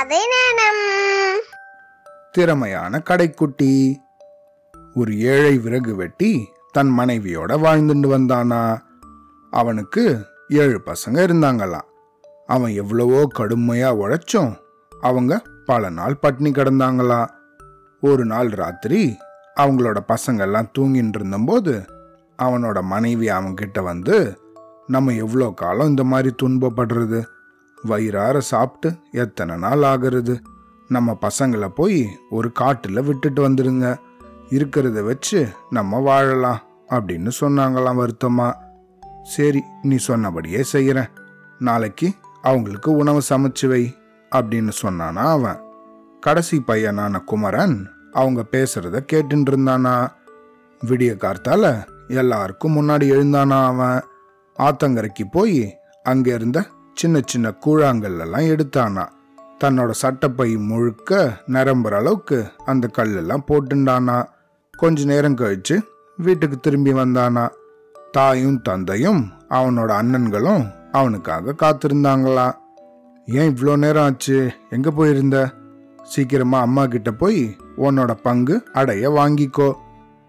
கதை நேரம் திறமையான கடைக்குட்டி. ஒரு ஏழை விறகு வெட்டி தன் மனைவியோட வாழ்ந்துட்டு வந்தானா? அவனுக்கு ஏழு பசங்க இருந்தாங்களாம். அவன் எவ்வளவோ கடுமையா உழைச்சும் அவங்க பல நாள் பட்னி கிடந்தாங்களாம். ஒரு நாள் ராத்திரி அவங்களோட பசங்கள்லாம் தூங்கிட்டு இருந்தபோது அவனோட மனைவி அவன்கிட்ட வந்து நம்ம எவ்வளோ காலம் இந்த மாதிரி துன்பப்படுறது? வயிறார சாப்பிட்டு எத்தனை நாள் ஆகிறது? நம்ம பசங்களை போய் ஒரு காட்டில் விட்டுட்டு வந்துடுங்க இருக்கிறத வச்சு நம்ம வாழலாம் அப்படின்னு சொன்னாங்களாம் வருத்தமா. சரி நீ சொன்னபடியே செய்கிறேன் நாளைக்கு அவங்களுக்கு உணவு சமைச்சு வை அப்படின்னு சொன்னானா அவன். கடைசி பையனான குமரன் அவங்க பேசுறத கேட்டுட்டு இருந்தானா. விடிய கார்த்தால எல்லாருக்கும் முன்னாடி எழுந்தானா அவன். ஆத்தங்கரைக்கு போய் அங்கே இருந்த சின்ன சின்ன கூழாங்கல்லாம் எடுத்தானா. தன்னோட சட்டப்பை முழுக்க நிரம்புற அளவுக்கு அந்த கல்லெல்லாம் போட்டுண்டானா. கொஞ்ச நேரம் கழிச்சு வீட்டுக்கு திரும்பி வந்தானா. தாயும் தந்தையும் அவனோட அண்ணன்களும் அவனுக்காக காத்திருந்தாங்களா. ஏன் இவ்வளோ நேரம் ஆச்சு? எங்க போயிருந்த? சீக்கிரமா அம்மா கிட்ட போய் உன்னோட பங்கு அடைய வாங்கிக்கோ.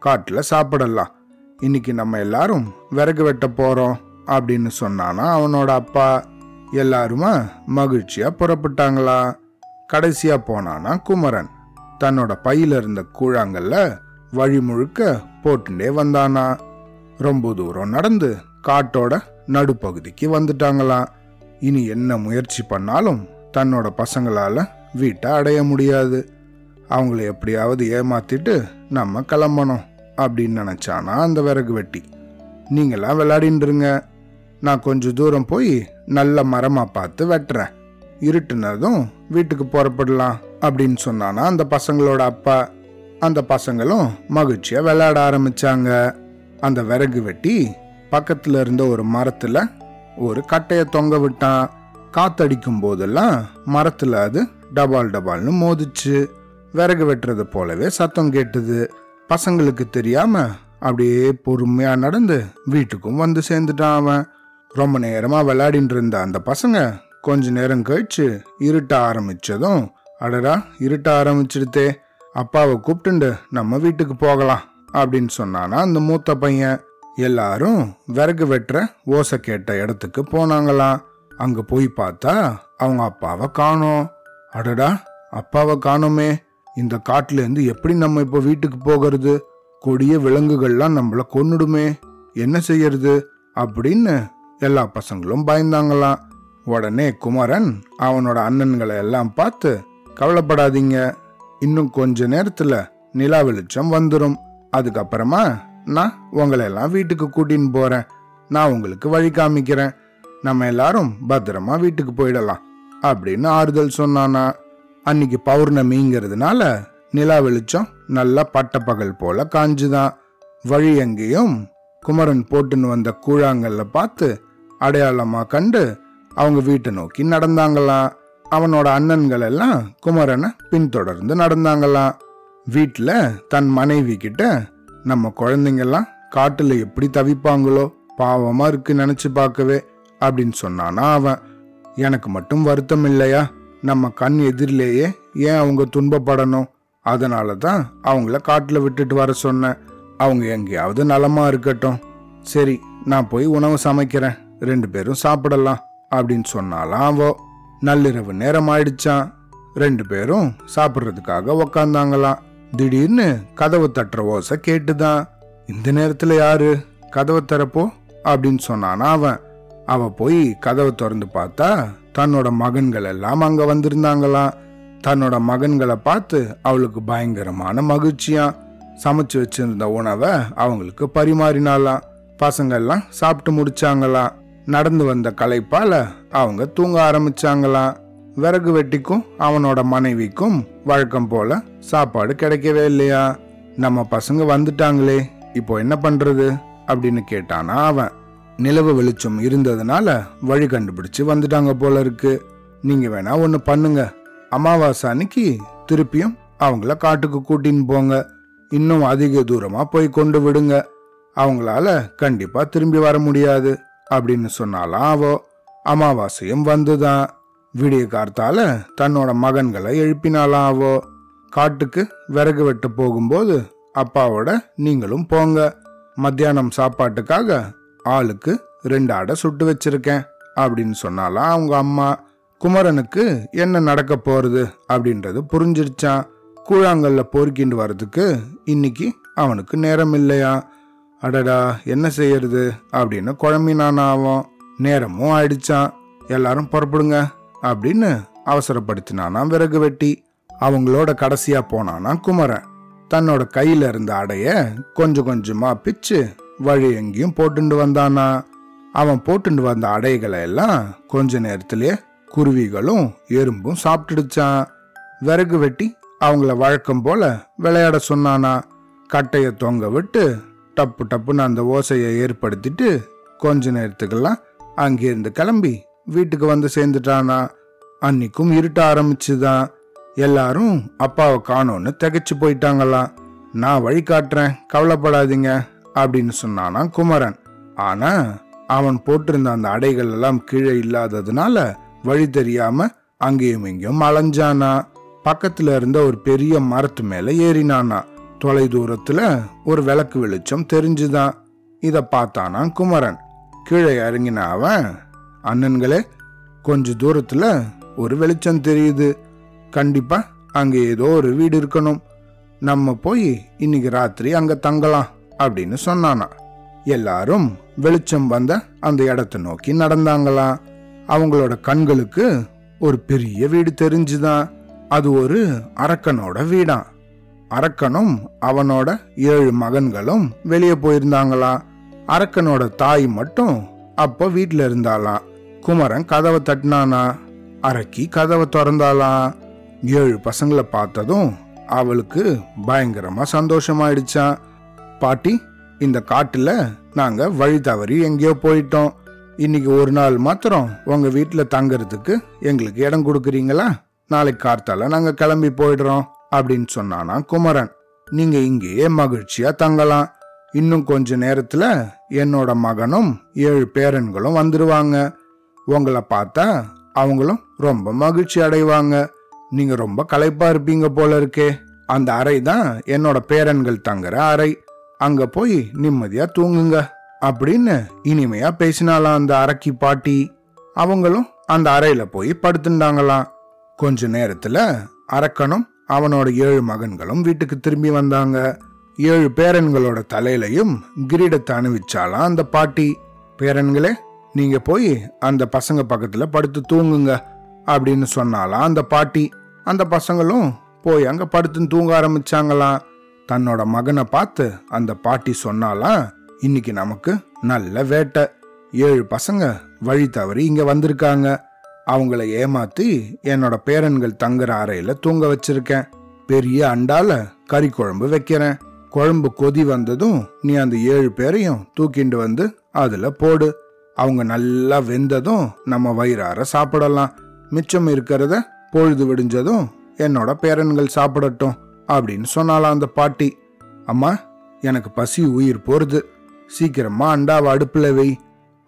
காட்டுல சாப்பிடலாம். இன்னைக்கு நம்ம எல்லாரும் விறகு வெட்ட போறோம் அப்படின்னு சொன்னானா அவனோட அப்பா. எல்லாருமா மகிழ்ச்சியா புறப்பட்டாங்களா? கடைசியா போனானா குமரன். தன்னோட பையில இருந்த கூழாங்கல்ல வழி முழுக்க போட்டுண்டே வந்தானா. ரொம்ப தூரம் நடந்து காட்டோட நடுப்பகுதிக்கு வந்துட்டாங்களாம் இனி என்ன முயற்சி பண்ணாலும் தன்னோட பசங்களால வீட்டை அடைய முடியாது. அவங்கள எப்படியாவது ஏமாத்திட்டு நம்ம கிளம்பணும் அப்படின்னு நினச்சானா அந்த விறகு வெட்டி. நீங்களாம் விளையாடின்றுங்க. நான் கொஞ்சம் தூரம் போய் நல்ல மரமா பார்த்து வெட்டுறேன். இருட்டுனதும் வீட்டுக்கு புறப்படலாம் அப்படின்னு சொன்னானா அந்த பசங்களோட அப்பா. அந்த பசங்களும் மகிழ்ச்சியா விளையாட ஆரம்பிச்சாங்க. அந்த விறகு வெட்டி பக்கத்துல இருந்த ஒரு மரத்துல ஒரு கட்டைய தொங்க விட்டான். காத்தடிக்கும் போதெல்லாம் மரத்துல அது டபால் டபால்னு மோதிச்சு. விறகு வெட்டுறது போலவே சத்தம் கேட்டுது. பசங்களுக்கு தெரியாம அப்படியே பொறுமையா நடந்து வீட்டுக்கும் வந்து சேர்ந்துட்டான் அவன். ரொம்ப நேரமாக விளையாடிட்டு இருந்த அந்த பசங்க கொஞ்ச நேரம் கழிச்சு இருட்ட ஆரம்பிச்சதும் அடடா இருட்ட ஆரம்பிச்சிடுதே அப்பாவை கூப்பிட்டுண்டு நம்ம வீட்டுக்கு போகலாம் அப்படின்னு சொன்னானா அந்த மூத்த பையன். எல்லாரும் விறகு வெட்டுற ஓசை கேட்ட இடத்துக்கு போனாங்களாம். அங்க போய் பார்த்தா அவங்க அப்பாவை காணோம். அடடா அப்பாவை காணோமே இந்த காட்டிலேருந்து எப்படி நம்ம இப்போ வீட்டுக்கு போகிறது? கொடிய விலங்குகள்லாம் நம்மளை கொன்னுடுமே என்ன செய்யறது? அப்படின்னு எல்லா பசங்களும் பயந்தாங்களாம். உடனே குமரன் அவனோட அண்ணன்களை எல்லாம் பார்த்து கவலைப்படாதீங்க. இன்னும் கொஞ்ச நேரத்துல நிலா வெளிச்சம் வந்துடும் அதுக்கப்புறமா நான் உங்களை எல்லாம் வீட்டுக்கு கூட்டின்னு போறேன். நான் உங்களுக்கு வழி காமிக்கிறேன். நம்ம எல்லாரும் பத்திரமா வீட்டுக்கு போயிடலாம் அப்படின்னு ஆறுதல் சொன்னானா. அன்னைக்கு பௌர்ணமிங்கிறதுனால நிலா வெளிச்சம் நல்லா பட்டப்பகல் போல காஞ்சுதான். வழி எங்கேயும் குமரன் போட்டுன்னு வந்த கூழாங்கல்ல பார்த்து அடையாளமாக கண்டு அவங்க வீட்டை நோக்கி நடந்தாங்களாம் அவனோட அண்ணன்கள் எல்லாம் குமரனை பின்தொடர்ந்து நடந்தாங்களாம் வீட்டில் தன் மனைவி கிட்ட நம்ம குழந்தைங்கெல்லாம் காட்டில் எப்படி தவிப்பாங்களோ? பாவமாக இருக்கு நினச்சி பார்க்கவே அப்படின்னு சொன்னானா அவன். எனக்கு மட்டும் வருத்தம் இல்லையா? நம்ம கண் எதிரிலேயே ஏன் அவங்க துன்பப்படணும்? அதனால தான் அவங்கள காட்டில் விட்டுட்டு வர சொன்னேன். அவங்க எங்கேயாவது நலமாக இருக்கட்டும். சரி நான் போய் உணவு சமைக்கிறேன். ரெண்டு பேரும் சாப்பிடலாம் அப்படின்னு சொன்னாலாம் அவோ. நள்ளிரவு நேரம் ஆயிடுச்சான் ரெண்டு பேரும் சாப்பிட்றதுக்காக உக்காந்தாங்களாம். திடீர்னு கதவு தட்டுற ஓசை கேட்டுதான். இந்த நேரத்துல யாரு? கதவை திறப்போ அப்படின்னு சொன்னானா அவன் அவ போய் கதவை திறந்து பார்த்தா தன்னோட மகன்கள் எல்லாம் அங்க வந்திருந்தாங்களாம். தன்னோட மகன்களை பார்த்து அவளுக்கு பயங்கரமான மகிழ்ச்சியாம். சமைச்சு வச்சிருந்த உணவை அவங்களுக்கு பரிமாறினாலாம் பசங்கள்லாம் சாப்பிட்டு முடிச்சாங்களாம். நடந்து வந்த களைப்பால அவங்க தூங்க ஆரம்பிச்சாங்களாம். விறகு வெட்டிக்கும் அவனோட மனைவிக்கும் வழக்கம் போல சாப்பாடு கிடைக்கவே இல்லையா? நம்ம பசங்க வந்துட்டாங்களே இப்போ என்ன பண்றது? அப்படின்னு கேட்டானா அவன். நிலவு வெளிச்சம் இருந்ததுனால வழி கண்டுபிடிச்சு வந்துட்டாங்க போல இருக்கு. நீங்க வேணா ஒன்னு பண்ணுங்க. அமாவாசை அன்னைக்கு திருப்பியும் அவங்கள காட்டுக்கு கூட்டின்னு போங்க. இன்னும் அதிக தூரமா போய் கொண்டு விடுங்க. அவங்களால கண்டிப்பா திரும்பி வர முடியாது. அப்படின்னு சொன்னாலாம் அவோ அமாவாசையும் வந்துதான். விடிய கார்த்தால தன்னோட மகன்களை எழுப்பினாலாம் அவோ. காட்டுக்கு விறகு வெட்ட போகும்போது அப்பாவோட நீங்களும் போங்க. மத்தியானம் சாப்பாட்டுக்காக ஆளுக்கு ரெண்டு அடை சுட்டு வச்சிருக்கேன் அப்படின்னு சொன்னாலாம் அவங்க அம்மா. குமரனுக்கு என்ன நடக்க போறது அப்படின்றது புரிஞ்சிருச்சான் கூழாங்கல்ல பொறுக்கிண்டு வர்றதுக்கு இன்னைக்கு அவனுக்கு நேரம் இல்லையா அடடா என்ன செய்யறது? அப்படின்னு குழம்பினானா அவன் நேரமும் ஆயிடுச்சான் எல்லாரும் புறப்படுங்க அப்படின்னு அவசரப்படுத்தினானா விறகு வெட்டி. அவங்களோட கடைசியா போனானா குமரன். தன்னோட கையில இருந்த அடைய கொஞ்சம் கொஞ்சமா பிச்சு வழி எங்கேயும் போட்டுண்டு வந்தானா? அவன் போட்டுண்டு வந்த அடைகளை எல்லாம் கொஞ்ச நேரத்திலே குருவிகளும் எறும்பும் சாப்பிட்டுடுச்சான் விறகு வெட்டி அவங்கள வழக்கம் போல விளையாட சொன்னானா. கட்டையை தொங்க விட்டு டப்பு டப்புன்னு அந்த ஓசையை ஏற்படுத்திட்டு கொஞ்ச நேரத்துக்கெல்லாம் அங்கிருந்து கிளம்பி வீட்டுக்கு வந்து சேர்ந்துட்டானா. அன்னைக்கும் இருட்ட ஆரம்பிச்சுதான். எல்லாரும் அப்பாவை காணோன்னு திகைச்சு போயிட்டாங்களாம். நான் வழி காட்டுறேன் கவலைப்படாதீங்க அப்படின்னு சொன்னானா குமரன். ஆனா அவன் போட்டிருந்த அந்த அடைகள் எல்லாம் கீழே இல்லாததுனால வழி தெரியாம அங்கேயும் இங்கேயும் அலைஞ்சானா. பக்கத்துல இருந்த ஒரு பெரிய மரத்து மேல ஏறினானா. தொலை தூரத்துல ஒரு விளக்கு வெளிச்சம் தெரிஞ்சுதான். இத பார்த்தானா குமரன். கீழே இறங்கின அவன் அண்ணன்களே கொஞ்ச தூரத்துல ஒரு வெளிச்சம் தெரியுது. கண்டிப்பா அங்க ஏதோ ஒரு வீடு இருக்கணும். நம்ம போய் இன்னைக்கு ராத்திரி அங்க தங்கலாம் அப்படின்னு சொன்னானா எல்லாரும் வெளிச்சம் வந்த அந்த இடத்தை நோக்கி நடந்தாங்களாம். அவங்களோட கண்களுக்கு ஒரு பெரிய வீடு தெரிஞ்சுதான். அது ஒரு அரக்கனோட வீடான் அரக்கனும் அவனோட ஏழு மகன்களும் வெளியே போயிருந்தாங்களாம் அரக்கனோட தாய் மட்டும் அப்போ வீட்டில் இருந்தாளாம் குமரன் கதவை தட்டினானா? அரக்கி கதவை திறந்தாளாம் ஏழு பசங்களை பார்த்ததும் அவளுக்கு பயங்கரமா சந்தோஷமாயிடுச்சான் பாட்டி இந்த காட்டுல நாங்க வழி தவறி எங்கேயோ போயிட்டோம். இன்னைக்கு ஒரு நாள் மாத்திரம் உங்க வீட்டுல தங்கறதுக்கு எங்களுக்கு இடம் கொடுக்குறீங்களா? நாளைக்கு கார்த்தால நாங்க கிளம்பி போயிடுறோம். அப்படின்னு சொன்னானா குமரன். நீங்க இங்கேயே மகிழ்ச்சியா தங்கலாம். இன்னும் கொஞ்ச நேரத்துல என்னோட மகனும் ஏழு பேரன்களும் வந்துருவாங்க. உங்களை பார்த்தா அவங்களும் ரொம்ப மகிழ்ச்சி அடைவாங்க. நீங்க ரொம்ப களைப்பா இருப்பீங்க போல இருக்கே. அந்த அறை தான் என்னோட பேரன்கள் தங்குற அறை. அங்க போய் நிம்மதியா தூங்குங்க அப்படின்னு இனிமையா பேசினாலாம் அந்த அரைக்கி பாட்டி. அவங்களும் அந்த அறையில போய் படுத்துட்டாங்களாம் கொஞ்ச நேரத்துல அரக்கனும் அவனோட ஏழு மகன்களும் வீட்டுக்கு திரும்பி வந்தாங்க. ஏழு பேரன்களோட தலையிலையும் கிரீடத்தை அணிவிச்சாலாம் அந்த பாட்டி. பேரன்களே நீங்க போய் அந்த பசங்க பக்கத்துல படுத்து தூங்குங்க அப்படின்னு சொன்னாலாம் அந்த பாட்டி. அந்த பசங்களும் போய் அங்க படுத்து தூங்க ஆரம்பிச்சாங்களாம் தன்னோட மகனை பார்த்து அந்த பாட்டி சொன்னாலாம் இன்னைக்கு நமக்கு நல்ல வேட்டை. ஏழு பசங்க வழி தவறி இங்க வந்திருக்காங்க. அவங்கள ஏமாத்தி என்னோட பேரன்கள் தங்குற அறையில தூங்க வச்சிருக்கேன். பெரிய அண்டால கறி குழம்பு வைக்கிறேன். குழம்பு கொதி வந்ததும் நீ அந்த ஏழு பேரையும் தூக்கிண்டு வந்து அதுல போடு. அவங்க நல்லா வெந்ததும் நம்ம வயிறார சாப்பிடலாம். மிச்சம் இருக்கிறத பொழுது விடிஞ்சதும் என்னோட பேரன்கள் சாப்பிடட்டும் அப்படின்னு சொன்னாலாம் அந்த பாட்டி. அம்மா எனக்கு பசி உயிர் போறது. சீக்கிரமா அண்டாவை அடுப்புல வை.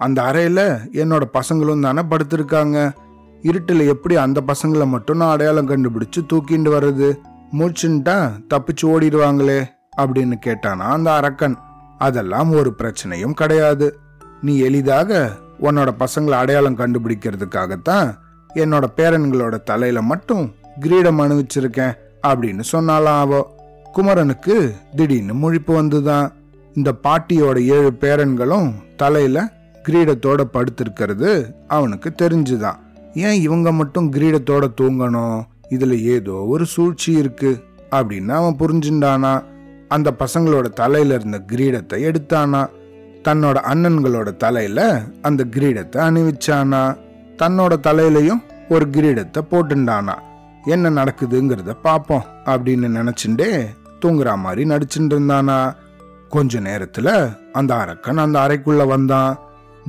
அந்த அறையில் என்னோட பசங்களும் தானே படுத்திருக்காங்க. இருட்டில் எப்படி அந்த பசங்களை மட்டும் நான் அடையாளம் கண்டுபிடிச்சு தூக்கிண்டு வர்றது? மூச்சுன்ட்டா தப்பிச்சு ஓடிடுவாங்களே அப்படின்னு கேட்டானா அந்த அரக்கன். அதெல்லாம் ஒரு பிரச்சனையும் கிடையாது. நீ எளிதாக உன்னோட பசங்களை அடையாளம் கண்டுபிடிக்கிறதுக்காகத்தான் என்னோட பேரன்களோட தலையில மட்டும் கிரீடம் அணிவிச்சிருக்கேன் அப்படின்னு சொன்னாலாம் அவ. குமரனுக்கு திடீர்னு முழிப்பு வந்துதான். இந்த பாட்டியோட ஏழு பேரன்களும் தலையில கிரீடத்தோட படுத்திருக்கிறது அவனுக்கு தெரிஞ்சுதான் ஏன் இவங்க மட்டும் கிரீடத்தோட தூங்கணும்? இதுல ஏதோ ஒரு சூழ்ச்சி இருக்கு. அப்படின்னு அவன் புரிஞ்சுண்டானா. அந்த பசங்களோட தலையில இருந்த கிரீடத்தை எடுத்தானா. தன்னோட அண்ணன்களோட தலையில அந்த கிரீடத்தை அணிவிச்சானா. தன்னோட தலையிலையும் ஒரு கிரீடத்தை போட்டுண்டானா. என்ன நடக்குதுங்கிறத பாப்போம் அப்படின்னு நினைச்சுட்டே தூங்குற மாதிரி நடிச்சுட்டு இருந்தானா. கொஞ்ச நேரத்துல அந்த அரக்கன் அந்த அறைக்குள்ள வந்தான்.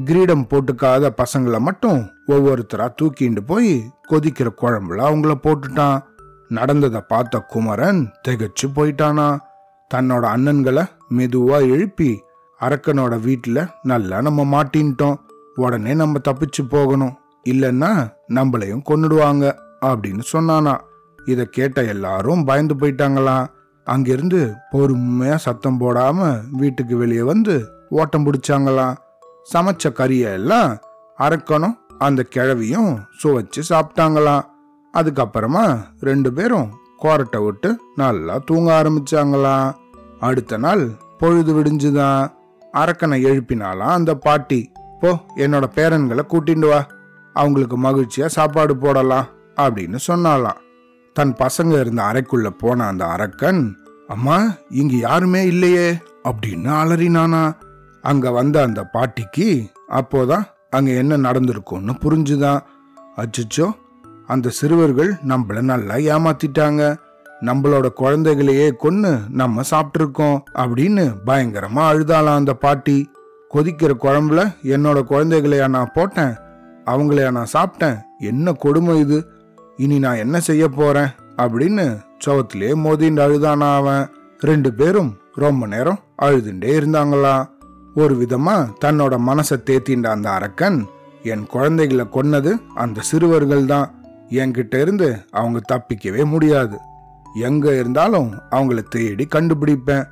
கிரீடம் போட்டுக்காத பசங்களை மட்டும் ஒவ்வொருத்தரா தூக்கிண்டு போய் கொதிக்கிற குழம்புல அவங்கள போட்டுட்டான். நடந்ததை பார்த்த குமரன் திகச்சு போயிட்டானா. தன்னோட அண்ணன்களை மெதுவா எழுப்பி அரக்கனோட வீட்டுல நல்லா நம்ம மாட்டின்ட்டோம். உடனே நம்ம தப்பிச்சு போகணும். இல்லைன்னா நம்மளையும் கொன்னுடுவாங்க அப்படின்னு சொன்னானா. இதை கேட்ட எல்லாரும் பயந்து போயிட்டாங்களாம் அங்கிருந்து பொறுமையா சத்தம் போடாம வீட்டுக்கு வெளியே வந்து ஓட்டம் பிடிச்சாங்களாம் சமைச்ச கறியை எல்லாம் அரக்கனும் அந்த கிழவியும் சுவைச்சு சாப்பிட்டாங்களாம். அதுக்கப்புறமா ரெண்டு பேரும் கோரட்டை விட்டு நல்லா தூங்க ஆரம்பிச்சாங்களாம். அடுத்த நாள் பொழுது விடிஞ்சுதான். அரக்கனை எழுப்பினாலாம் அந்த பாட்டி. போ என்னோட பேரன்களை கூட்டிட்டு வா. அவங்களுக்கு மகிழ்ச்சியா சாப்பாடு போடலாம் அப்படின்னு சொன்னாலாம் தன் பசங்க இருந்த அறைக்குள்ள போன அந்த அரக்கன் அம்மா இங்க யாருமே இல்லையே அப்படின்னு அலறினானா. அங்க வந்த அந்த பாட்டிக்கு அப்போதான் அங்க என்ன நடந்திருக்கும்னு புரிஞ்சுதான். அச்சச்சோ அந்த சிறுவர்கள் நம்மள நல்லா ஏமாத்திட்டாங்க. நம்மளோட குழந்தைகளையே கொன்னு நம்ம சாப்பிட்டுருக்கோம் அப்படின்னு பயங்கரமா அழுதாலாம் அந்த பாட்டி. கொதிக்கிற குழம்புல என்னோட குழந்தைகளையா நான் போட்டேன். அவங்களையா நான் சாப்பிட்டேன். என்ன கொடுமை இது? இனி நான் என்ன செய்ய போறேன்? அப்படின்னு சவத்திலே மோதிண்டு அழுதானா அவன். ரெண்டு பேரும் ரொம்ப நேரம் அழுதுண்டே இருந்தாங்களாம். ஒரு விதமா தன்னோட மனசை தேத்திண்ட அந்த அரக்கன் என் குழந்தைகளை கொன்னது அந்த சிறுவர்கள் தான். என்கிட்ட இருந்து அவங்க தப்பிக்கவே முடியாது. எங்க இருந்தாலும் அவங்கள தேடி கண்டுபிடிப்பேன்.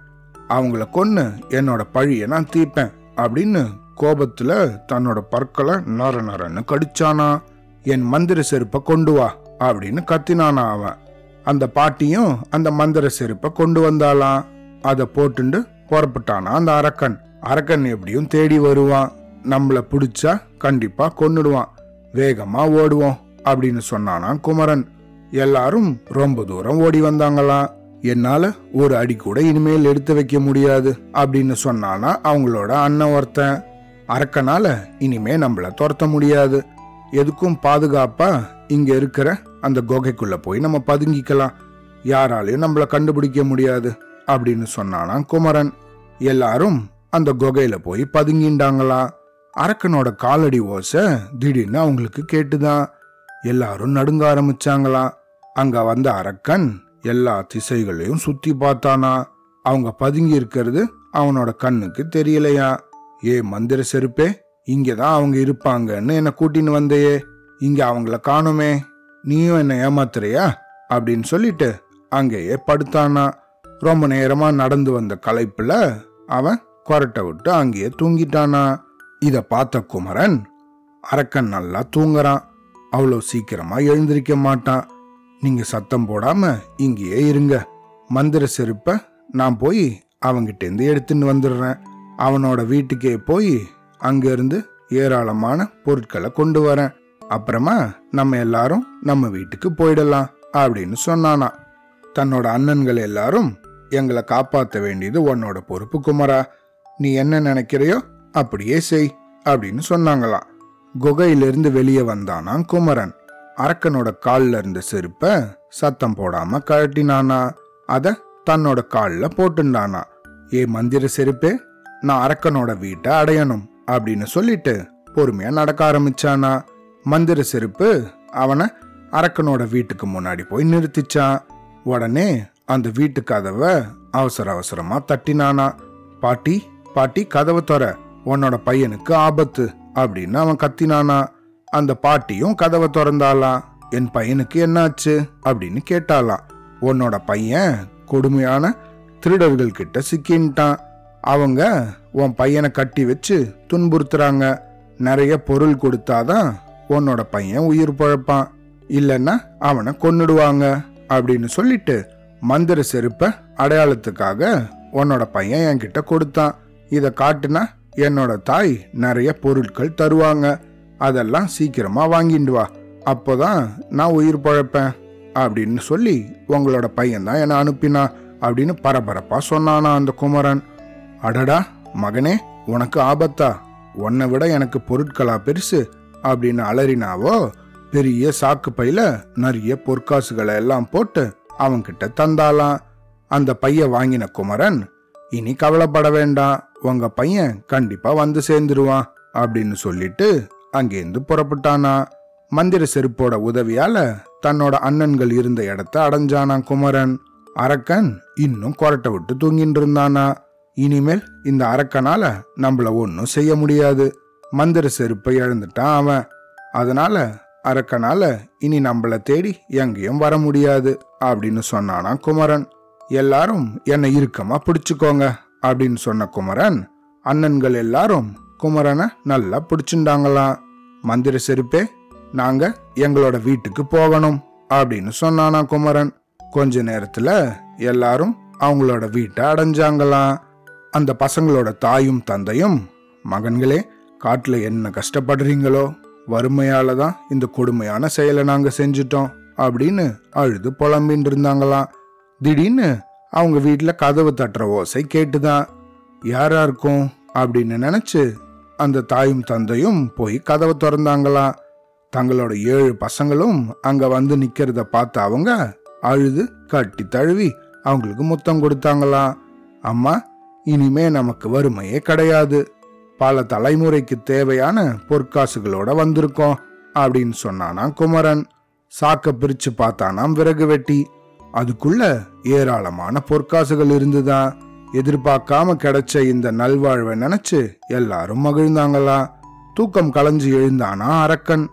அவங்கள கொன்னு என்னோட பழியை நான் தீப்பேன் அப்படின்னு கோபத்துல தன்னோட பற்களை நர நரன்னு கடிச்சானா. என் மந்திர செருப்பை கொண்டு வா அப்படின்னு கத்தினானா அவன். அந்த பாட்டியும் அந்த மந்திர செருப்பை கொண்டு வந்தாளாம். அதை போட்டுண்டு புறப்பட்டானா அந்த அரக்கன். அரக்கன் எப்படியும் தேடி வருவான். நம்மள பிடிச்சா கண்டிப்பா கொன்னுடுவான். வேகமா ஓடுவோம் அப்படின்னு சொன்னானா குமரன். எல்லாரும் ரொம்ப தூரம் ஓடி வந்தாங்களாம். என்னால ஒரு அடி கூட இனிமேல் எடுத்து வைக்க முடியாது அப்படின்னு சொன்னானா அவங்களோட அண்ணன் ஒருத்தன். அரக்கனால இனிமே நம்மள துரத்த முடியாது. எதுக்கும் பாதுகாப்பா இங்க இருக்கிற அந்த குகைக்குள்ள போய் நம்ம பதுங்கிக்கலாம். யாராலையும் நம்மள கண்டுபிடிக்க முடியாது அப்படின்னு சொன்னானா குமரன். எல்லாரும் அந்த குகையில போய் பதுங்கிண்டாங்களாம் அரக்கனோட காலடி ஓசை திடீர்னு அவங்களுக்கு கேட்டுதான். எல்லாரும் நடுங்க ஆரம்பிச்சாங்களாம் அங்க வந்த அரக்கன் எல்லா திசைகளையும் சுத்தி பார்த்தானா? அவங்க பதுங்கி இருக்கிறது அவனோட கண்ணுக்கு தெரியலையா? ஏ மந்திர செருப்பே இங்கதான் அவங்க இருப்பாங்கன்னு என்னை கூட்டின்னு வந்தையே. இங்க அவங்கள காணுமே. நீயும் என்ன ஏமாத்துறியா? அப்படின்னு சொல்லிட்டு அங்கேயே படுத்தானா. ரொம்ப நேரமா நடந்து வந்த களைப்புல அவன் கொரட்டை விட்டு அங்கேயே தூங்கிட்டானா? இத பார்த்த குமரன் அரக்கன் நல்லா தூங்குறான். அவ்வளோ சீக்கிரமா எழுந்திருக்க மாட்டான். நீங்க சத்தம் போடாம இங்கேயே இருங்க. மந்திர செருப்ப நான் போய் அவங்கிட்ட இருந்து எடுத்துன்னு வந்துடுறேன். அவனோட வீட்டுக்கே போய் அங்கிருந்து ஏராளமான பொருட்களை கொண்டு வரேன். அப்புறமா நம்ம எல்லாரும் நம்ம வீட்டுக்கு போயிடலாம் அப்படின்னு சொன்னானா. தன்னோட அண்ணன்கள் எல்லாரும் எங்களை காப்பாற்ற வேண்டியது உன்னோட பொறுப்பு குமரா. நீ என்ன நினைக்கிறையோ அப்படியே செய் அப்படின்னு சொன்னாங்களாம். குகையிலிருந்து வெளியே வந்தானா குமரன். அரக்கனோட காலில் இருந்த செருப்ப சத்தம் போடாம கழட்டினானா. அத தன்னோட காலில் போட்டுண்டானா. ஏ மந்திர செருப்பே நான் அரக்கனோட வீட்டை அடையணும் அப்படின்னு சொல்லிட்டு பொறுமையா நடக்க ஆரம்பிச்சானா. மந்திர செருப்பு அவனை அரக்கனோட வீட்டுக்கு முன்னாடி போய் நிறுத்திச்சான். உடனே அந்த வீட்டு கதவை அவசர அவசரமா தட்டினானா. பாட்டி பாட்டி கதவை தர உன்னோட பையனுக்கு ஆபத்து அப்படின்னு அவன் கத்தினானா. அந்த பாட்டியும் கதவை திறந்தாளாம் என் பையனுக்கு என்னாச்சு? அப்படின்னு கேட்டாளாம் உன்னோட பையன் கொடுமையான திருடர்கள் கிட்ட சிக்கின்ட்டான். அவங்க உன் பையனை கட்டி வச்சு துன்புறுத்துறாங்க. நிறைய பொருள் கொடுத்தாதான் உன்னோட பையன் உயிர் பழப்பான். இல்லைன்னா அவனை கொன்னுடுவாங்க அப்படின்னு சொல்லிட்டு மந்திர செருப்ப அடையாளத்துக்காக உன்னோட பையன் என்கிட்ட கொடுத்தான். இதை காட்டுனா என்னோட தாய் நிறைய பொருட்கள் தருவாங்க. அதெல்லாம் சீக்கிரமா வாங்கிட்டு வா. அப்போதான் நான் உயிர் பழப்பேன். அப்படின்னு சொல்லி உங்களோட பையன் தான் என்னை அனுப்பினா அப்படின்னு பரபரப்பா சொன்னானா அந்த குமரன். அடடா மகனே உனக்கு ஆபத்தா? உன்னை விட எனக்கு பொருட்களா பெருசு? அப்படின்னு அலறினாவோ பெரிய சாக்கு பையில நிறைய பொற்காசுகளை எல்லாம் போட்டு அவன்கிட்ட தந்தாலாம். அந்த பைய வாங்கின குமரன் இனி கவலைப்பட வேண்டாம். உங்க பையன் கண்டிப்பா வந்து சேர்ந்துருவான் அப்படின்னு சொல்லிட்டு அங்கேருந்து புறப்பட்டானா. மந்திர செருப்போட உதவியால தன்னோட அண்ணன்கள் இருந்த இடத்த அடைஞ்சானா குமரன். அரக்கன் இன்னும் கொரட்டை விட்டு தூங்கிட்டு இருந்தானா. இனிமேல் இந்த அரக்கனால நம்மள ஒன்னும் செய்ய முடியாது. மந்திர செருப்பை இழந்துட்டான் அவன். அதனால அரக்கனால இனி நம்மள தேடி எங்கேயும் வர முடியாது அப்படின்னு சொன்னானா குமரன். எல்லாரும் என்னை இறுக்கமா பிடிச்சுக்கோங்க அப்படின்னு சொன்ன குமரன் அண்ணன்கள் எல்லாரும் குமரனை நல்லா பிடிச்சிருந்தாங்களாம் மந்திர செருப்பே நாங்க எங்களோட வீட்டுக்கு போகணும் அப்படின்னு சொன்னானா குமரன். கொஞ்ச நேரத்துல எல்லாரும் அவங்களோட வீட்டை அடைஞ்சாங்களாம் அந்த பசங்களோட தாயும் தந்தையும் மகன்களே காட்டுல என்ன கஷ்டப்படுறீங்களோ? வறுமையால தான் இந்த கொடுமையான செயலை நாங்க செஞ்சிட்டோம் அப்படின்னு அழுது புலம்பின்னு இருந்தாங்களாம் திடீர்னு அவங்க வீட்டில் கதவு தட்டுற ஓசை கேட்டுதான். யாரா இருக்கும் அப்படின்னு நினைச்சு அந்த தாயும் தந்தையும் போய் கதவை திறந்தாங்களாம். தங்களோட ஏழு பசங்களும் அங்க வந்து நிக்கிறத பார்த்து அவங்க அழுது கட்டி தழுவி அவங்களுக்கு முத்தம் கொடுத்தாங்களாம். அம்மா இனிமே நமக்கு வறுமையே கிடையாது. பல தலைமுறைக்கு தேவையான பொற்காசுகளோட வந்திருக்கோம் அப்படின்னு சொன்னானாம் குமரன். சாக்க பிரிச்சு பார்த்தானாம் விறகு வெட்டி. அதுக்குள்ள ஏராளமான பொற்காசுகள் இருந்துதான் எதிர்பார்க்காம கிடைச்ச இந்த நல்வாழ்வை நினைச்சு எல்லாரும் மகிழ்ந்தாங்களாம் தூக்கம் களைஞ்சு எழுந்தானா அரக்கன்?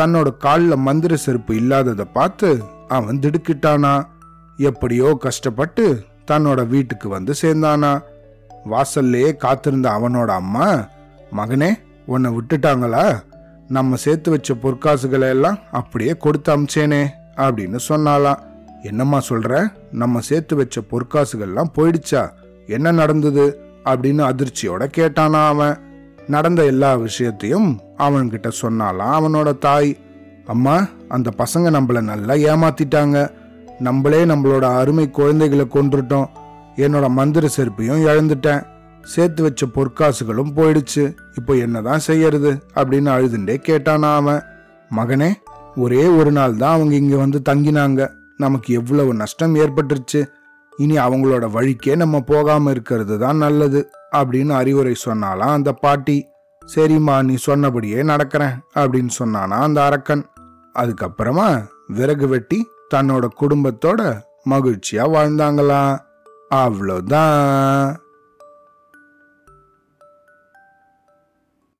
தன்னோட காலில் மந்திர செருப்பு இல்லாததை பார்த்து அவன் திடுக்கிட்டானா? எப்படியோ கஷ்டப்பட்டு தன்னோட வீட்டுக்கு வந்து சேர்ந்தானா? வாசல்லையே காத்திருந்த அவனோட அம்மா மகனே உன்னை விட்டுட்டாங்களா? நம்ம சேர்த்து வச்ச பொற்காசுகளை எல்லாம் அப்படியே கொடுத்து அமிச்சேனே அப்படின்னு சொன்னாலாம் என்னம்மா சொல்ற? நம்ம சேர்த்து வச்ச பொற்காசுகள்லாம் போயிடுச்சா? என்ன நடந்தது? அப்படின்னு அதிர்ச்சியோட கேட்டானா அவன். நடந்த எல்லா விஷயத்தையும் அவன்கிட்ட சொன்னாலாம் அவனோட தாய். அம்மா அந்த பசங்க நம்மள நல்லா ஏமாத்திட்டாங்க. நம்மளே நம்மளோட அருமை குழந்தைகளை கொன்றுட்டோம். என்னோட மந்திர செருப்பையும் இழந்துட்டேன். சேர்த்து வச்ச பொற்காசுகளும் போயிடுச்சு. இப்போ என்னதான் செய்யறது? அப்படின்னு அழுதுண்டே கேட்டானா அவன். மகனே ஒரே ஒரு நாள் தான் அவங்க இங்க வந்து தங்கினாங்க. நமக்கு எவ்வளவு நஷ்டம் ஏற்பட்டுருச்சு? இனி அவங்களோட வழிக்கே நம்ம போகாமல் இருக்கிறது தான் நல்லது அப்படின்னு அறிவுரை சொன்னாலாம் அந்த பாட்டி. சரிம்மா நீ சொன்னபடியே நடக்கிறேன் அப்படின்னு சொன்னானா அந்த அரக்கன். அதுக்கப்புறமா விறகு வெட்டி தன்னோட குடும்பத்தோட மகிழ்ச்சியாக வாழ்ந்தாங்களாம். அவ்வளோதான்